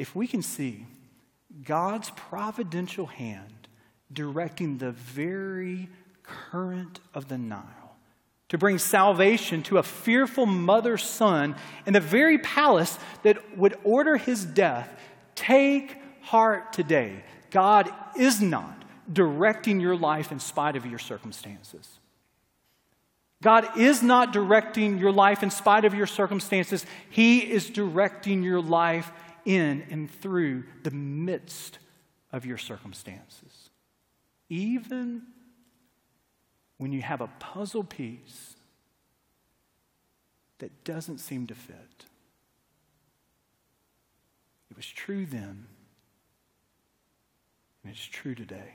if we can see God's providential hand directing the very current of the Nile to bring salvation to a fearful mother's son in the very palace that would order his death, take heart today. God is not directing your life in spite of your circumstances. God is not directing your life in spite of your circumstances. He is directing your life in and through the midst of your circumstances. Even when you have a puzzle piece that doesn't seem to fit. It was true then, and it's true today.